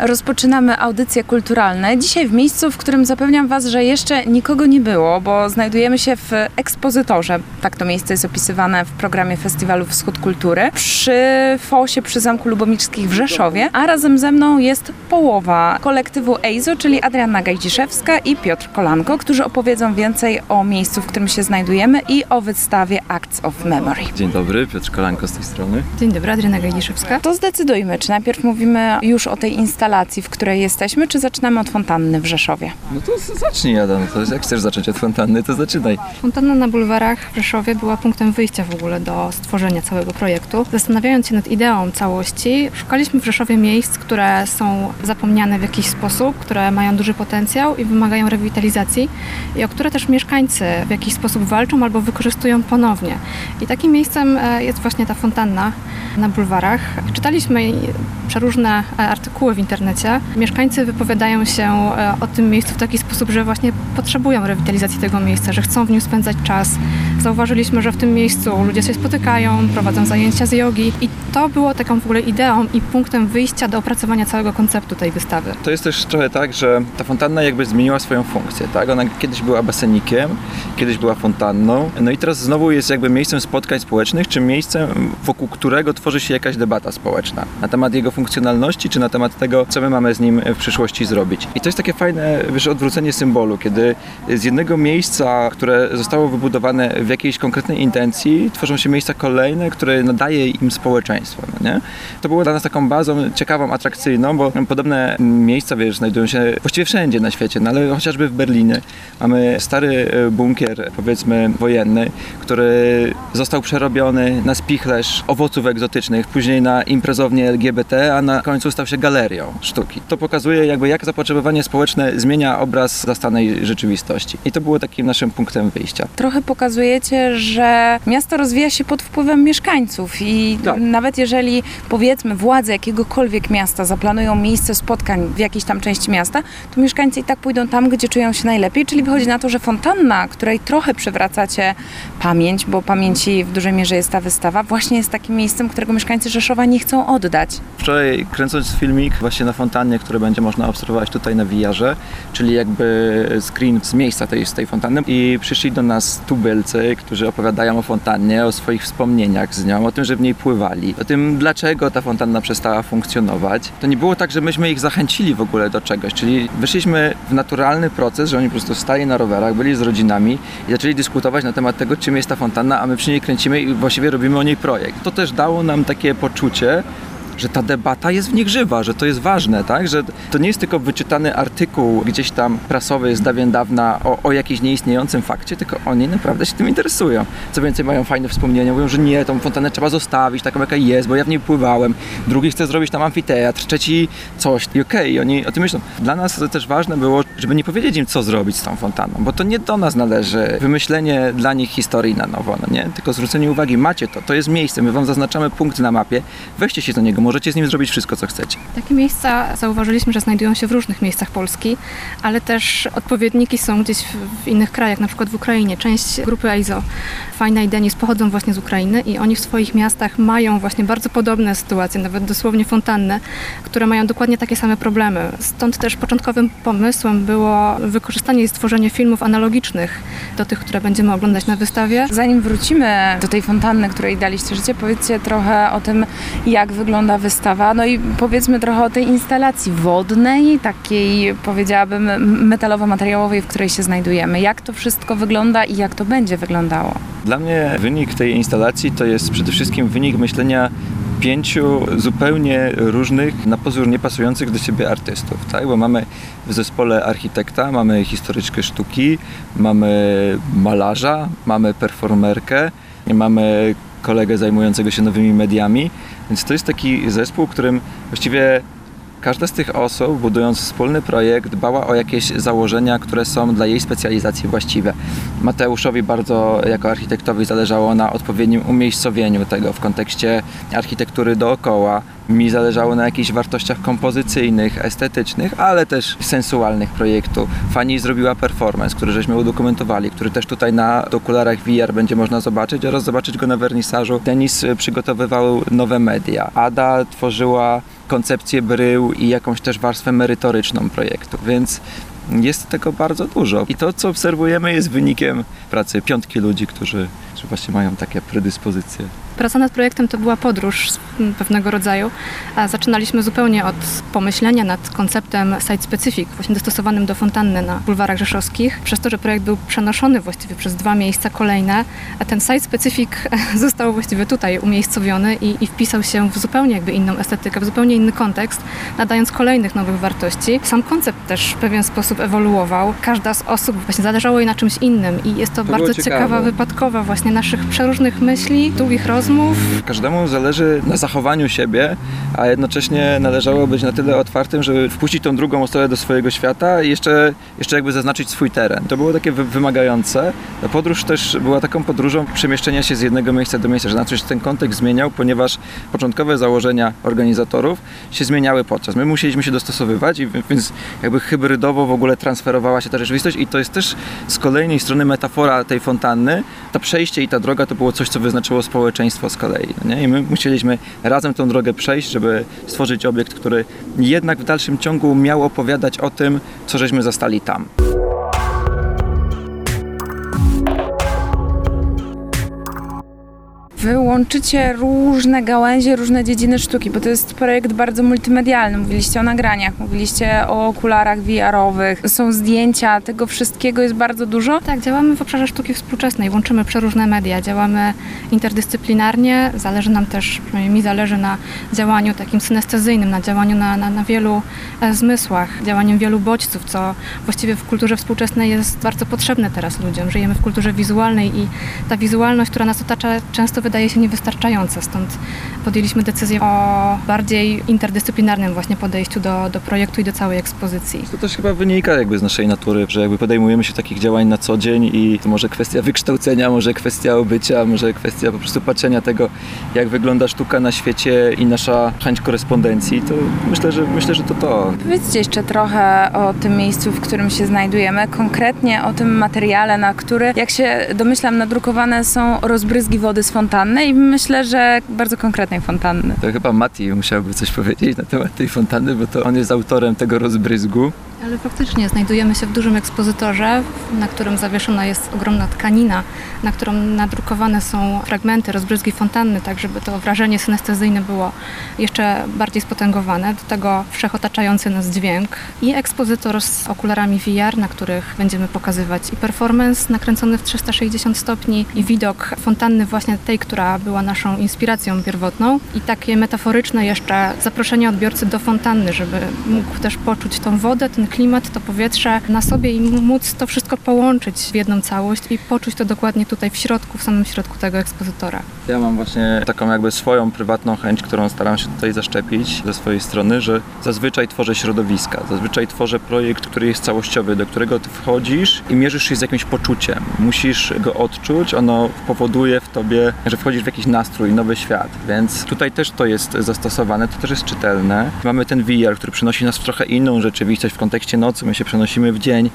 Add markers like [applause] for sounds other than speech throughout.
Rozpoczynamy audycje kulturalne. Dzisiaj w miejscu, w którym zapewniam Was, że jeszcze nikogo nie było, bo znajdujemy się w ekspozytorze. Tak to miejsce jest opisywane w programie Festiwalu Wschód Kultury. Przy fosie przy Zamku Lubomirskich w Rzeszowie, a razem ze mną jest połowa kolektywu EIZO, czyli Adrianna Gajdziszewska i Piotr Kolanko, którzy opowiedzą więcej o miejscu, w którym się znajdujemy i o wystawie Acts of Memory. Dzień dobry, Piotr Kolanko z tej strony. Dzień dobry, Adriana Gajdziszewska. To zdecydujmy, czy najpierw mówimy już o tej instalacji, w której jesteśmy, czy zaczynamy od fontanny w Rzeszowie? No to zacznij Adam, to jest, jak chcesz zacząć od fontanny, to zaczynaj. Fontanna na bulwarach w Rzeszowie była punktem wyjścia w ogóle do stworzenia całego projektu. Zastanawiając się nad ideą całości, szukaliśmy w Rzeszowie miejsc, które są zapomniane w jakiś sposób, które mają duży potencjał i wymagają rewitalizacji i o które też mieszkańcy w jakiś sposób walczą albo wykorzystują ponownie. I takim miejscem e, jest właśnie ta fontanna na bulwarach. Czytaliśmy przeróżne e, artykuły w internecie. Mieszkańcy wypowiadają się e, o tym miejscu w taki sposób, że właśnie potrzebują rewitalizacji tego miejsca, że chcą w nim spędzać czas. Zauważyliśmy, że w tym miejscu ludzie się spotykają, prowadzą zajęcia z jogi i to było taką w ogóle ideą i punktem wyjścia do opracowania całego konceptu tej wystawy. To jest też trochę tak, że ta fontanna jakby zmieniła swoją funkcję, tak? Ona kiedyś była basenikiem, kiedyś była fontanną, no i teraz znowu jest jakby miejscem spotkań społecznych, czy miejscem, wokół którego tworzy się jakaś debata społeczna na temat jego funkcjonalności, czy na temat tego, co my mamy z nim w przyszłości zrobić. I to jest takie fajne, wiesz, odwrócenie symbolu, kiedy z jednego miejsca, które zostało wybudowane w jakiejś konkretnej intencji, tworzą się miejsca kolejne, które nadaje im społeczeństwo, no nie? To było dla nas taką bazą ciekawą, atrakcyjną, bo podobne miejsca, wiesz, znajdują się właściwie wszędzie na świecie, no ale chociażby w Berlinie mamy stary e, bunkier, powiedzmy, wojenny, który został przerobiony na spichlerz owoców egzotycznych, później na imprezownię LGBT, a na końcu stał się galerią sztuki. To pokazuje jakby jak zapotrzebowanie społeczne zmienia obraz zastanej rzeczywistości. I to było takim naszym punktem wyjścia. Trochę pokazujecie, że miasto rozwija się pod wpływem mieszkańców i Tak. nawet jeżeli powiedzmy władze jakiegokolwiek miasta zaplanują miejsce spotkań w jakiejś tam części miasta, to mieszkańcy i tak pójdą tam, gdzie czują się najlepiej, czyli wychodzi na to, że fontanna, której trochę przywracacie pamięć, bo pamięci w dużej mierze jest ta wystawa, właśnie jest takim miejscem, którego mieszkańcy Rzeszowa nie chcą oddać. Wczoraj kręcąc filmik właśnie na fontannie, który będzie można obserwować tutaj na VR-ze, czyli jakby screen z miejsca tej, z tej fontanny i przyszli do nas tubylcy, którzy opowiadają o fontannie, o swoich wspomnieniach z nią, o tym, że w niej pływali, o tym dlaczego ta fontanna przestała funkcjonować. To nie było tak, że myśmy ich zachęcili w ogóle do czegoś, czyli wyszliśmy w naturalny proces, że oni po prostu stali na rowerach, byli z rodzinami i zaczęli dyskutować na temat tego, czym jest ta fontanna, a my przy niej kręcimy i właściwie robimy o niej projekt. To też dało nam takie poczucie, że ta debata jest w nich żywa, że to jest ważne, tak? Że to nie jest tylko wyczytany artykuł gdzieś tam prasowy z dawien dawna o, o jakimś nieistniejącym fakcie, tylko oni naprawdę się tym interesują. Co więcej, mają fajne wspomnienia, mówią, że nie, tą fontannę trzeba zostawić taką, jaka jest, bo ja w niej pływałem. Drugi chce zrobić tam amfiteatr, trzeci coś. I okej, oni o tym myślą. Dla nas to też ważne było, żeby nie powiedzieć im, co zrobić z tą fontanną, bo to nie do nas należy wymyślenie dla nich historii na nowo, no nie? Tylko zwrócenie uwagi, macie to, to jest miejsce, my wam zaznaczamy punkt na mapie, weźcie się do niego, możecie z nim zrobić wszystko, co chcecie. Takie miejsca zauważyliśmy, że znajdują się w różnych miejscach Polski, ale też odpowiedniki są gdzieś w, w innych krajach, na przykład w Ukrainie. Część grupy EIZO, Fajna i Denis pochodzą właśnie z Ukrainy i oni w swoich miastach mają właśnie bardzo podobne sytuacje, nawet dosłownie fontanny, które mają dokładnie takie same problemy. Stąd też początkowym pomysłem było wykorzystanie i stworzenie filmów analogicznych do tych, które będziemy oglądać na wystawie. Zanim wrócimy do tej fontanny, której daliście życie, powiedzcie trochę o tym, jak wygląda wystawa. No i powiedzmy trochę o tej instalacji wodnej, takiej powiedziałabym metalowo-materiałowej, w której się znajdujemy. Jak to wszystko wygląda i jak to będzie wyglądało? Dla mnie wynik tej instalacji to jest przede wszystkim wynik myślenia pięciu zupełnie różnych, na pozór niepasujących do siebie artystów, tak? Bo mamy w zespole architekta, mamy historyczkę sztuki, mamy malarza, mamy performerkę, mamy kolegę zajmującego się nowymi mediami, więc to jest taki zespół, którym właściwie Każda z tych osób, budując wspólny projekt, dbała o jakieś założenia, które są dla jej specjalizacji właściwe. Mateuszowi bardzo jako architektowi zależało na odpowiednim umiejscowieniu tego w kontekście architektury dookoła. Mi zależało na jakichś wartościach kompozycyjnych, estetycznych, ale też sensualnych projektu. Fani zrobiła performance, który żeśmy udokumentowali, który też tutaj na okularach VR będzie można zobaczyć oraz zobaczyć go na wernisażu. Denis przygotowywał nowe media. Ada tworzyła koncepcję brył i jakąś też warstwę merytoryczną projektu, więc jest tego bardzo dużo. I to, co obserwujemy, jest wynikiem pracy piątki ludzi, którzy, którzy właśnie mają takie predyspozycje. Praca nad projektem to była podróż pewnego rodzaju. A zaczynaliśmy zupełnie od pomyślenia nad konceptem site specific, właśnie dostosowanym do fontanny na bulwarach rzeszowskich. Przez to, że projekt był przenoszony właściwie przez dwa miejsca kolejne, a ten site specific [laughs] został właściwie tutaj umiejscowiony i, i wpisał się w zupełnie jakby inną estetykę, w zupełnie inny kontekst, nadając kolejnych nowych wartości. Sam koncept też w pewien sposób ewoluował. Każda z osób właśnie zależało jej na czymś innym i jest to, było bardzo ciekawe. ciekawa, wypadkowa właśnie naszych przeróżnych myśli, długich rozmów. Każdemu zależy na zachowaniu siebie, a jednocześnie należało być na tyle otwartym, żeby wpuścić tą drugą osobę do swojego świata i jeszcze, jeszcze jakby zaznaczyć swój teren. To było takie wy- wymagające. Ta podróż też była taką podróżą przemieszczenia się z jednego miejsca do miejsca, że na coś ten kontekst zmieniał, ponieważ początkowe założenia organizatorów się zmieniały podczas. My musieliśmy się dostosowywać, i więc jakby hybrydowo w ogóle transferowała się ta rzeczywistość i to jest też z kolejnej strony metafora tej fontanny. To przejście i ta droga to było coś, co wyznaczyło społeczeństwo z kolei. No nie? I my musieliśmy razem tą drogę przejść, żeby stworzyć obiekt, który jednak w dalszym ciągu miał opowiadać o tym, co żeśmy zastali tam. Wy łączycie różne gałęzie, różne dziedziny sztuki, bo to jest projekt bardzo multimedialny. Mówiliście o nagraniach, mówiliście o okularach VR-owych, są zdjęcia, tego wszystkiego jest bardzo dużo. Tak, działamy w obszarze sztuki współczesnej, łączymy przeróżne media, działamy interdyscyplinarnie, zależy nam też, przynajmniej mi zależy na działaniu takim synestezyjnym, na działaniu na, na, na wielu e, zmysłach, działaniu wielu bodźców, co właściwie w kulturze współczesnej jest bardzo potrzebne teraz ludziom. Żyjemy w kulturze wizualnej i ta wizualność, która nas otacza, często wydaje się niewystarczająca, stąd podjęliśmy decyzję o bardziej interdyscyplinarnym właśnie podejściu do, do projektu i do całej ekspozycji. To też chyba wynika jakby z naszej natury, że jakby podejmujemy się takich działań na co dzień i to może kwestia wykształcenia, może kwestia obycia, może kwestia po prostu patrzenia tego, jak wygląda sztuka na świecie i nasza chęć korespondencji, to myślę, że myślę, że to to. Powiedzcie jeszcze trochę o tym miejscu, w którym się znajdujemy, konkretnie o tym materiale, na który, jak się domyślam, nadrukowane są rozbryzgi wody z fontanny i myślę, że bardzo konkretnej fontanny. To chyba Mati musiałby coś powiedzieć na temat tej fontanny, bo to on jest autorem tego rozbryzgu. Ale faktycznie znajdujemy się w dużym ekspozytorze, na którym zawieszona jest ogromna tkanina, na którą nadrukowane są fragmenty, rozbryzgi fontanny, tak żeby to wrażenie synestezyjne było jeszcze bardziej spotęgowane. Do tego wszechotaczający nas dźwięk i ekspozytor z okularami VR, na których będziemy pokazywać i performance nakręcony w 360 stopni i widok fontanny właśnie tej, która była naszą inspiracją pierwotną i takie metaforyczne jeszcze zaproszenie odbiorcy do fontanny, żeby mógł też poczuć tą wodę, ten klimat, to powietrze na sobie i móc to wszystko połączyć w jedną całość i poczuć to dokładnie tutaj w środku, w samym środku tego ekspozytora. Ja mam właśnie taką jakby swoją prywatną chęć, którą staram się tutaj zaszczepić ze swojej strony, że zazwyczaj tworzę środowiska, zazwyczaj tworzę projekt, który jest całościowy, do którego ty wchodzisz i mierzysz się z jakimś poczuciem. Musisz go odczuć, ono powoduje w tobie, że wchodzisz w jakiś nastrój, nowy świat, więc tutaj też to jest zastosowane, to też jest czytelne. Mamy ten VR, który przynosi nas w trochę inną rzeczywistość w kontekście nocy, my się przenosimy w dzień,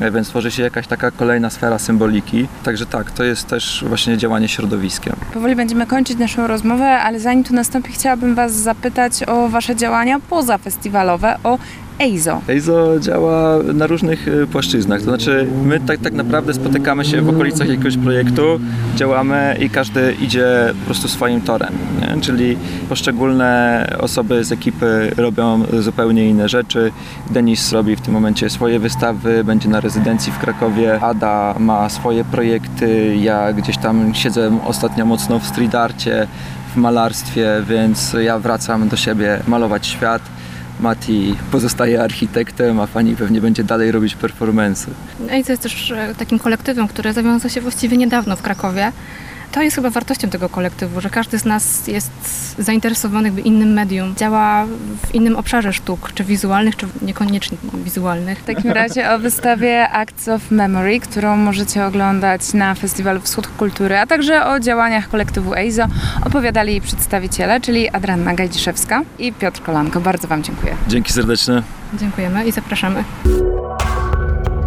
E, więc tworzy się jakaś taka kolejna sfera symboliki. Także tak, to jest też właśnie działanie środowiskiem. Powoli będziemy kończyć naszą rozmowę, ale zanim tu nastąpi, chciałabym Was zapytać o Wasze działania pozafestiwalowe, o EIZO. EIZO działa na różnych y, płaszczyznach, to znaczy my tak, tak naprawdę spotykamy się w okolicach jakiegoś projektu, działamy i każdy idzie po prostu swoim torem, nie? czyli poszczególne osoby z ekipy robią zupełnie inne rzeczy. Denis robi w tym momencie swoje wystawy, będzie na rezydencji w Krakowie, Ada ma swoje projekty, ja gdzieś tam siedzę ostatnio mocno w street arcie, w malarstwie, więc ja wracam do siebie malować świat. Mati pozostaje architektem, a Fani pewnie będzie dalej robić performance. EIZO jest też e, takim kolektywem, które zawiązał się właściwie niedawno w Krakowie. To jest chyba wartością tego kolektywu, że każdy z nas jest zainteresowany jakby innym medium, działa w innym obszarze sztuk, czy wizualnych, czy niekoniecznie wizualnych. W takim razie o wystawie Acts of Memory, którą możecie oglądać na Festiwalu Wschód Kultury, a także o działaniach kolektywu EIZO opowiadali jej przedstawiciele, czyli Adrianna Gajdziszewska i Piotr Kolanko. Bardzo Wam dziękuję. Dzięki serdeczne. Dziękujemy i zapraszamy.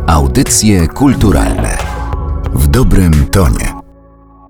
Audycje kulturalne w dobrym tonie.